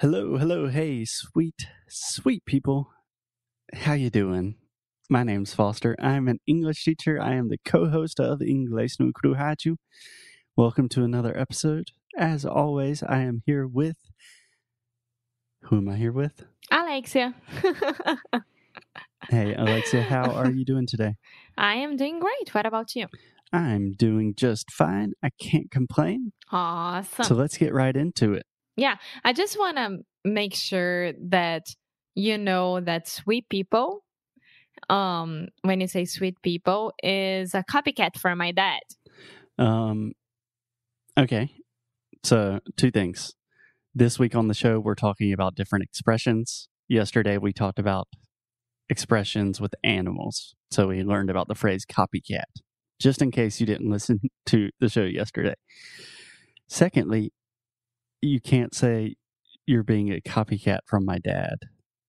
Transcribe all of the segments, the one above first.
Hello, hello, hey, sweet, sweet people. How you doing? My name's Foster. I'm an English teacher. I am the co-host of Inglês no Cruhaju. Welcome to another episode. As always, I am here with who am I here with? Alexia. Hey, Alexia, how are you doing today? I am doing great. What about you? I'm doing just fine. I can't complain. Awesome. So let's get right into it. Yeah, I just want to make sure that you know that sweet people, um, when you say sweet people, is a copycat for my dad. Um, okay. So, two things. This week on the show, we're talking about different expressions. Yesterday, we talked about expressions with animals. So, we learned about the phrase copycat, just in case you didn't listen to the show yesterday. Secondly, you can't say you're being a copycat from my dad.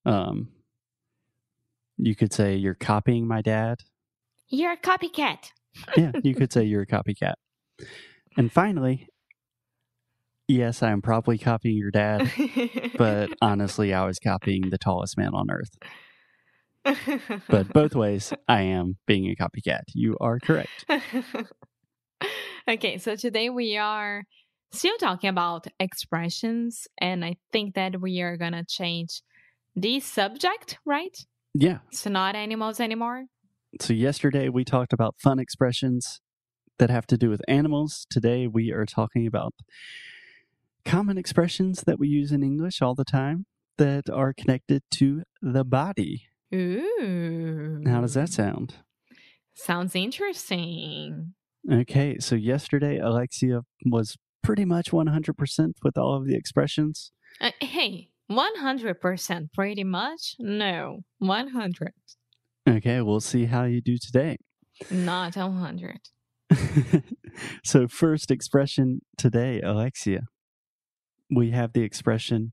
Um, you could say you're copying my dad. You're a copycat. yeah, you could say you're a copycat. And finally, yes, I'm probably copying your dad, but honestly, I was copying the tallest man on earth. But both ways, I am being a copycat. You are correct. okay, so today we are still talking about expressions, and I think that we are gonna change the subject, right? Yeah. It's not animals anymore. So, yesterday we talked about fun expressions that have to do with animals. Today we are talking about common expressions that we use in English all the time that are connected to the body. Ooh. How does that sound? Sounds interesting. Okay, so yesterday Alexia was pretty much 100% with all of the expressions. Uh, hey, 100% pretty much? No, 100. Okay, we'll see how you do today. Not 100. so, first expression today, Alexia, we have the expression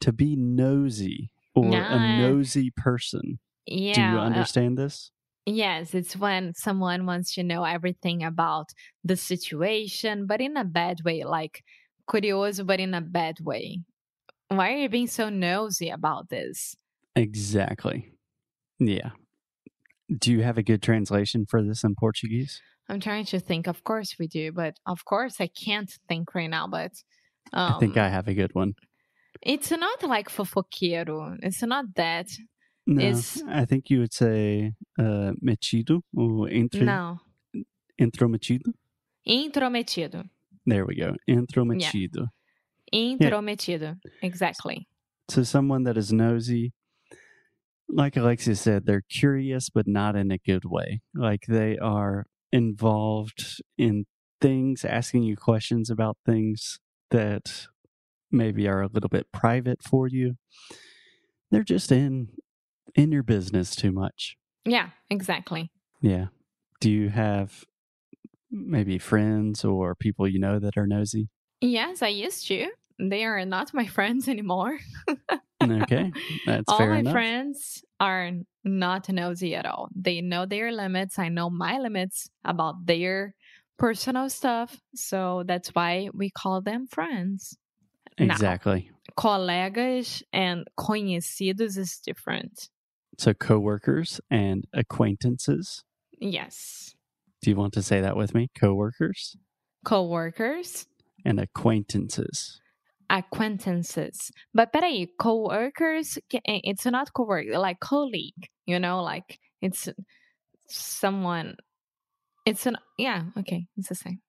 to be nosy or a nosy person. Yeah. Do you uh, understand this? Yes, it's when someone wants to know everything about the situation, but in a bad way, like curioso, but in a bad way. Why are you being so nosy about this? Exactly. Yeah. Do you have a good translation for this in Portuguese? I'm trying to think. Of course we do, but of course I can't think right now. But um, I think I have a good one. it's not like fofoqueiro. It's not that. No, is- I think you would say uh, metido or entre, No, intrometido. intrometido. There we go. Intrometido. Intrometido. Exactly. To someone that is nosy, like Alexia said, they're curious, but not in a good way. Like they are involved in things, asking you questions about things that maybe are a little bit private for you. They're just in in your business too much. Yeah, exactly. Yeah. Do you have maybe friends or people you know that are nosy? Yes, I used to. They are not my friends anymore. Okay, that's all fair my enough. friends are not nosy at all. They know their limits. I know my limits about their personal stuff. So that's why we call them friends. Now, Exactly. colegas and conhecidos is different. So coworkers and acquaintances. Yes. Do you want to say that with me? Coworkers Coworkers, and acquaintances. acquaintances. But peraí, co-workers, eh, it's not co-worker, like colleague, you know, like it's someone, it's an, yeah, okay, it's the same.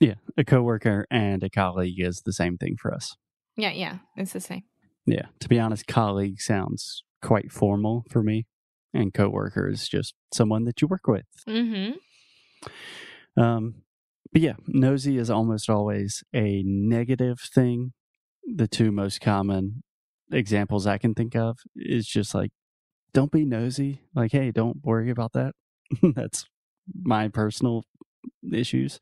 Yeah, a coworker and a colleague is the same thing for us. Yeah, yeah, it's the same. Yeah, to be honest, colleague sounds quite formal for me, and coworker is just someone that you work with. Mm-hmm. Um, but yeah, nosy is almost always a negative thing. The two most common examples I can think of is just like, don't be nosy. Like, hey, don't worry about that. That's my personal issues.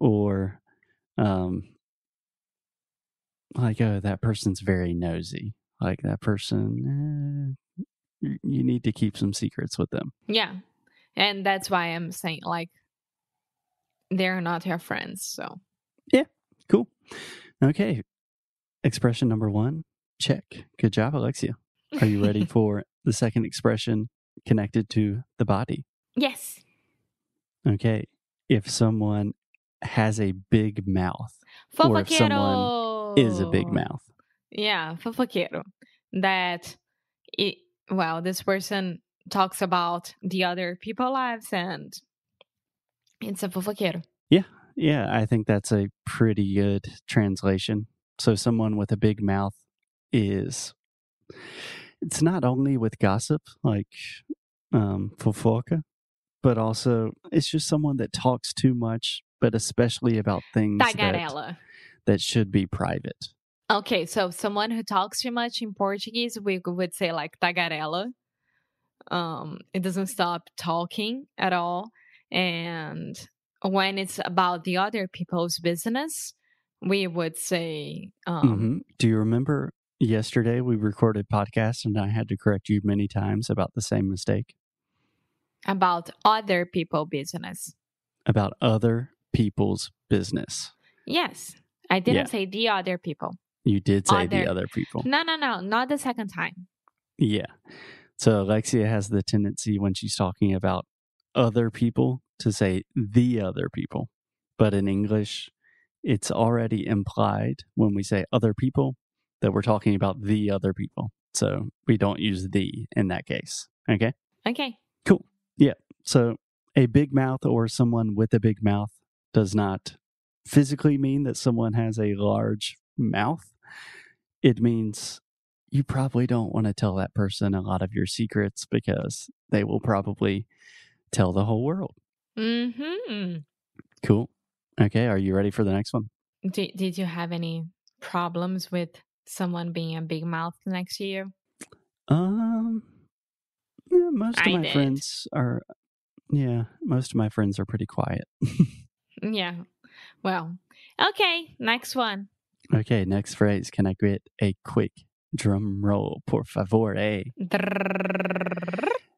Or, um, like, oh, that person's very nosy. Like, that person, eh, you- you need to keep some secrets with them. Yeah. And that's why I'm saying, like, they're not your friends. So, yeah, Cool. Okay. expression number one, check. Good job, Alexia. Are you ready for the second expression connected to the body? yes. Okay. If someone has a big mouth, Or if someone is a big mouth. Yeah, fofoqueiro. That it, well, this person talks about the other people lives and it's a fofoqueiro. Yeah, yeah I think that's a pretty good translation. So, someone with a big mouth is, it's not only with gossip, like um, fofoca, but also it's just someone that talks too much, but especially about things that, that should be private. Okay, so someone who talks too much in Portuguese, we would say like tagarela. Um, it doesn't stop talking at all. And when it's about the other people's business, we would say, um, hmm Do you remember yesterday we recorded podcast and I had to correct you many times about the same mistake about other people business. about other people's business? Yes, I didn't Yeah. say the other people. You did say the Other. other people. No, no, no, not the second time. Yeah. So Alexia has the tendency when she's talking about other people to say the other people. But in English, it's already implied when we say other people that we're talking about the other people. So we don't use the in that case. Okay. Okay. Cool. Yeah. So a big mouth or someone with a big mouth does not physically mean that someone has a large mouth. It means you probably don't want to tell that person a lot of your secrets because they will probably tell the whole world. Mm-hmm. Cool. Okay. Are you ready for the next one? Did, did you have any problems with someone being a big mouth next to you? Um, yeah, most of I my did. friends are, yeah, most of my friends are pretty quiet. Yeah. Well, okay. Next one. Okay. Next phrase. Can I get a quick drum roll, por favor? Eh?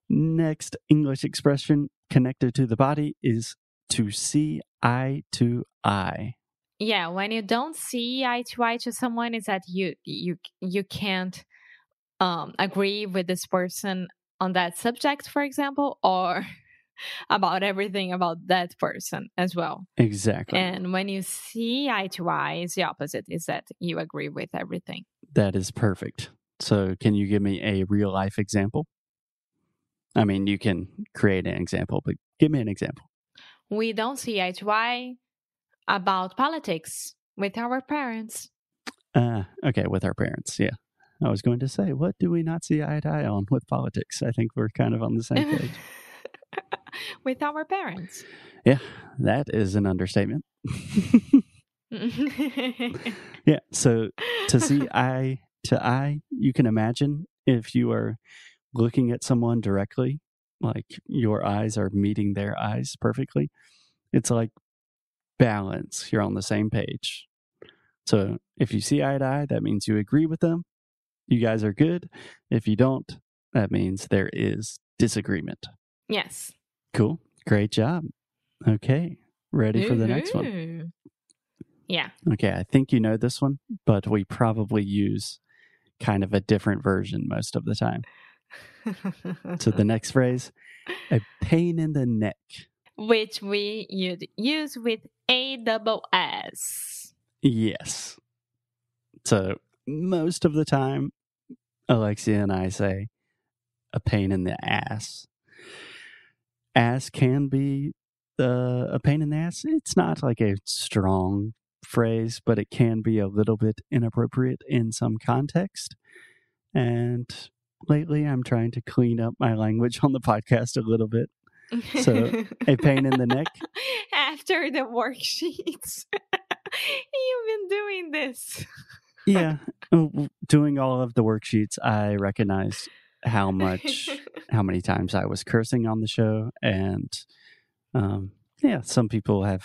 Next English expression connected to the body is to see eye to eye. Yeah, when you don't see eye to eye to someone, is that you you you can't um agree with this person on that subject, for example, or about everything about that person as well. Exactly. And when you see eye to eye, is the opposite, is that you agree with everything. that is perfect. So, can you give me a real life example? I mean, you can create an example, but give me an example. We don't see eye to eye about politics with our parents. Uh, okay, with our parents. Yeah. I was going to say, what do we not see eye to eye on with politics? I think we're kind of on the same page. with our parents. yeah, that is an understatement. yeah. So, to see eye to eye, you can imagine if you are looking at someone directly, like your eyes are meeting their eyes perfectly. It's like balance. You're on the same page. So if you see eye to eye, that means you agree with them. You guys are good. If you don't, that means there is disagreement. yes. Cool. Great job. Okay. Ready for the next one? Yeah. Okay, I think you know this one, but we probably use kind of a different version most of the time. So the next phrase, a pain in the neck. Which we would use with a double S. Yes. So most of the time, Alexia and I say a pain in the ass. Ass can be uh, a pain in the ass. It's not like a strong phrase, but it can be a little bit inappropriate in some context. And lately, I'm trying to clean up my language on the podcast a little bit. So, A pain in the neck. After the worksheets. You've been doing this. Yeah, doing all of the worksheets, I recognized how much, how many times I was cursing on the show, and um, yeah, some people have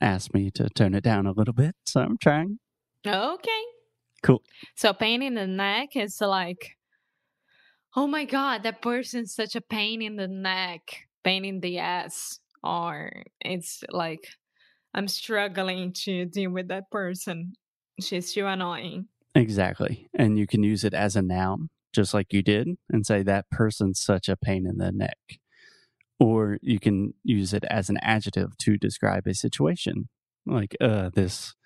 asked me to tone it down a little bit, so I'm trying. okay. Cool. So pain in the neck is like, oh my god, that person's such a pain in the neck, pain in the ass, or it's like, I'm struggling to deal with that person. she's too annoying. Exactly. And you can use it as a noun, just like you did, and say that person's such a pain in the neck. Or you can use it as an adjective to describe a situation, like, uh, this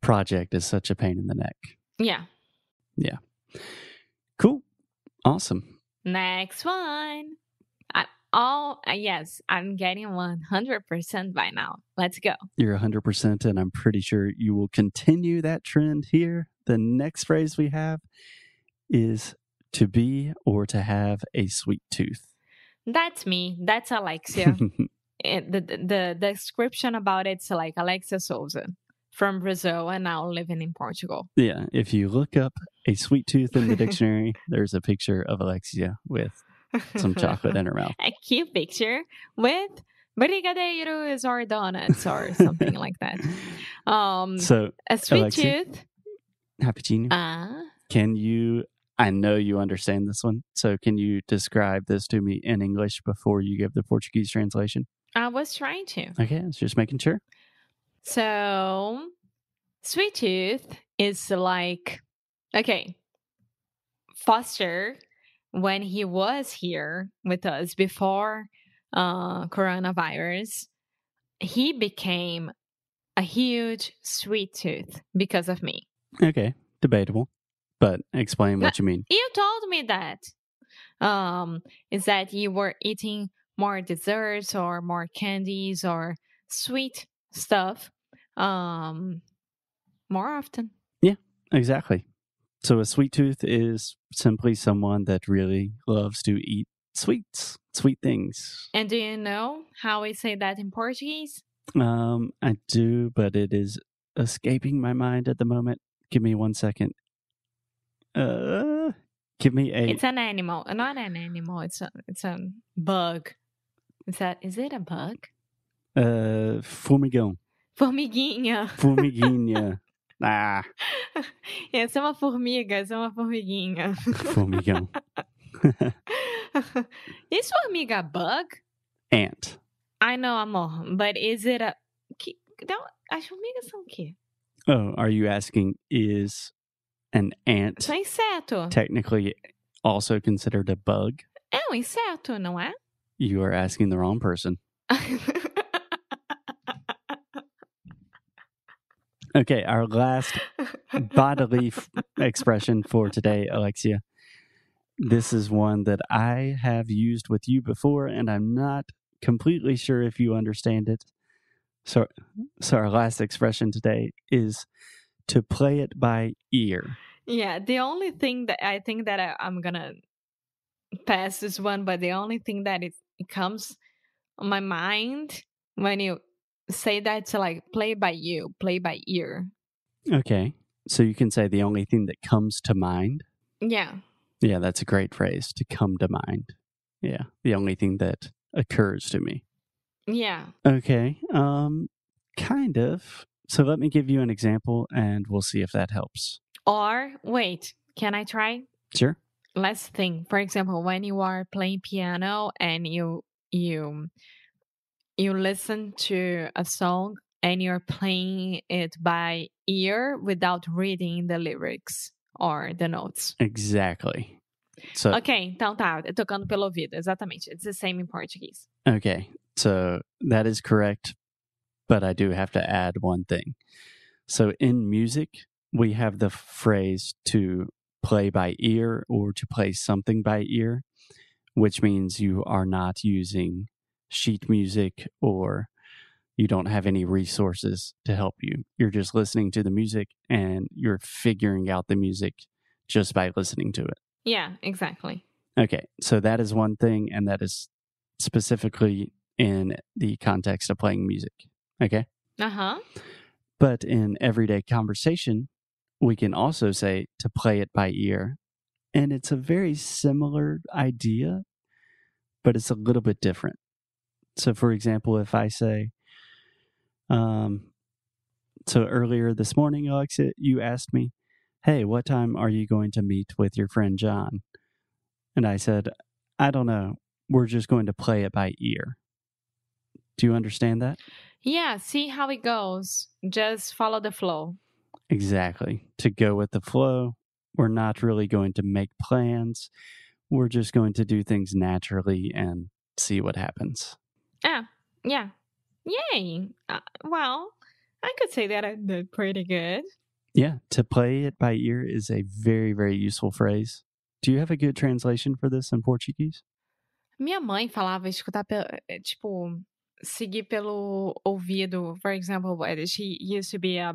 project is such a pain in the neck. Yeah. Yeah. Cool. Awesome. Next one. I, oh, uh, yes, I'm getting 100% by now. Let's go. You're 100%, and I'm pretty sure you will continue that trend here. The next phrase we have is to be or to have a sweet tooth. That's me. That's Alexia. the, the the description about it's like Alexia Souza from Brazil and now living in Portugal. yeah, if you look up a sweet tooth in the dictionary, there's a picture of Alexia with some chocolate in her mouth. A cute picture with brigadeiros or donuts or something like that. Um, So, a sweet Alexia? tooth. Happy Ah, Can you? I know you understand this one. So, can you describe this to me in English before you give the Portuguese translation? I was trying to. Okay, I was just making sure. So, sweet tooth is like, okay, Foster, when he was here with us before uh, coronavirus, he became a huge sweet tooth because of me. Okay, debatable, but explain what you mean. You told me that. Um, is that you were eating more desserts or more candies or sweet stuff um more often. Yeah, exactly. So, a sweet tooth is simply someone that really loves to eat sweets, sweet things. And do you know how we say that in Portuguese? Um, I do, but it is escaping my mind at the moment. Give me one second. Uh, give me a. It's an animal, not an animal. It's a it's a bug. Is that is it a bug? Uh, formigão. Formiguinha. Formiguinha. ah, Essa é uma formiga, essa é uma formiguinha. formigão. is formiga a bug? Ant. I know, amor, but is it a. Que, não, as formigas são o quê? Oh, are you asking is an ant inseto. technically also considered a bug? É um inseto, não é? You are asking the wrong person. Okay, our last bodily expression for today, Alexia. This is one that I have used with you before, and I'm not completely sure if you understand it. So, so our last expression today is to play it by ear. yeah, the only thing that I think that I, I'm gonna pass this one, but the only thing that it, it comes on my mind when you say that to like play by you, play by ear. Okay, so you can say the only thing that comes to mind. Yeah. Yeah, that's a great phrase to come to mind. Yeah, the only thing that occurs to me. Yeah. Okay. Um kind of. So let me give you an example and we'll see if that helps. Or wait, can I try? Sure. Let's think. For example, when you are playing piano and you you you listen to a song and you're playing it by ear without reading the lyrics or the notes. Exactly. So Ok, então tá, tocando pelo ouvido, exatamente. It's the same in Portuguese. okay. So that is correct, but I do have to add one thing. So in music, we have the phrase to play by ear or to play something by ear, which means you are not using sheet music or you don't have any resources to help you. You're just listening to the music and you're figuring out the music just by listening to it. Yeah, exactly. Okay, so that is one thing, and that is specifically in the context of playing music. Okay. Uh huh. But in everyday conversation, we can also say to play it by ear. And it's a very similar idea, but it's a little bit different. So, for example, if I say, um, so earlier this morning, Alexa, you asked me, Hey, what time are you going to meet with your friend John? And I said, I don't know. We're just going to play it by ear. Do you understand that? Yeah, see how it goes. Just follow the flow. Exactly. To go with the flow. We're not really going to make plans. We're just going to do things naturally and see what happens. Ah, yeah. Yay. Uh, well, I could say that I did pretty good. Yeah, to play it by ear is a very, very useful phrase. Do you have a good translation for this in Portuguese? Minha mãe falava escutar eh, tipo, seguir pelo ouvido. For example, eh, she used to be a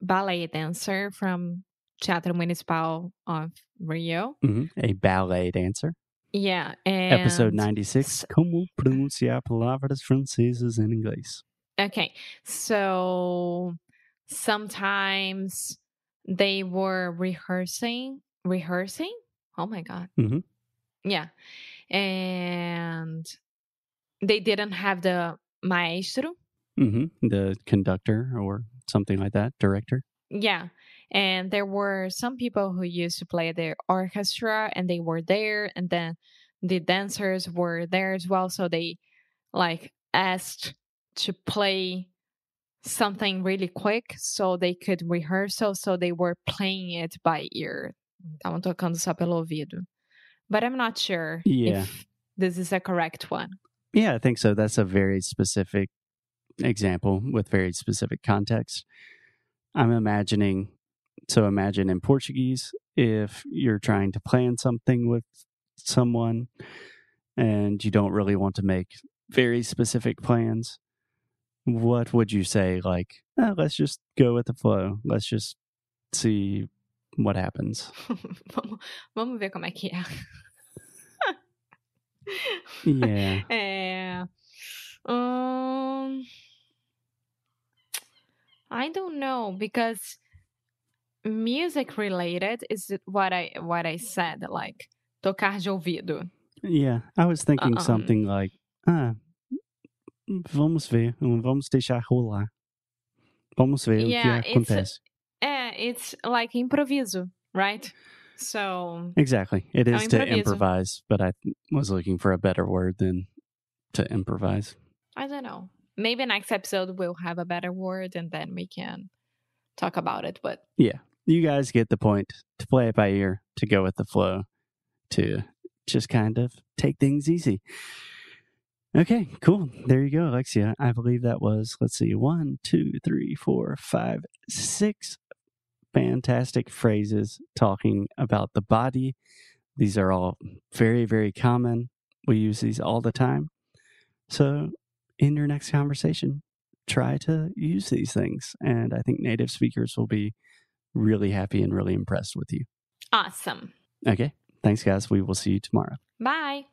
ballet dancer from Teatro Municipal of Rio. hmm A ballet dancer. Yeah, Episode and 96 Como pronunciar palavras francesas em inglês. Okay. So sometimes they were rehearsing, rehearsing. Oh my God. Mhm. Yeah. And they didn't have the maestro. hmm The conductor or something like that, director. Yeah. And there were some people who used to play the orchestra and they were there. And then the dancers were there as well. So they like asked to play something really quick so they could rehearsal. So they were playing it by ear. Estavam tocando só pelo ouvido. But I'm not sure Yeah. if this is a correct one. Yeah, I think so. That's a very specific example with very specific context. I'm imagining, so imagine in Portuguese, if you're trying to plan something with someone and you don't really want to make very specific plans, what would you say? Like, "Ah, let's just go with the flow. Let's just see what happens. vamos, vamos ver como é que é. Yeah. É. Um, I don't know because music related is what I what I said like tocar de ouvido. Yeah, I was thinking Um, something like, ah, vamos ver, vamos deixar rolar. Vamos ver Yeah, o que it's- acontece. É, it's like improviso, right? So Exactly. it is to improvise, but I was looking for a better word than to improvise. I don't know. Maybe next episode we'll have a better word and then we can talk about it. But yeah, You guys get the point. To play it by ear, to go with the flow, to just kind of take things easy. Okay, cool. There you go, Alexia. I believe that was, let's see, one, two, three, four, five, six fantastic phrases talking about the body. These are all very, very common. We use these all the time. So, in your next conversation, try to use these things. And I think native speakers will be really happy and really impressed with you. awesome. Okay. Thanks, guys. We will see you tomorrow. Bye.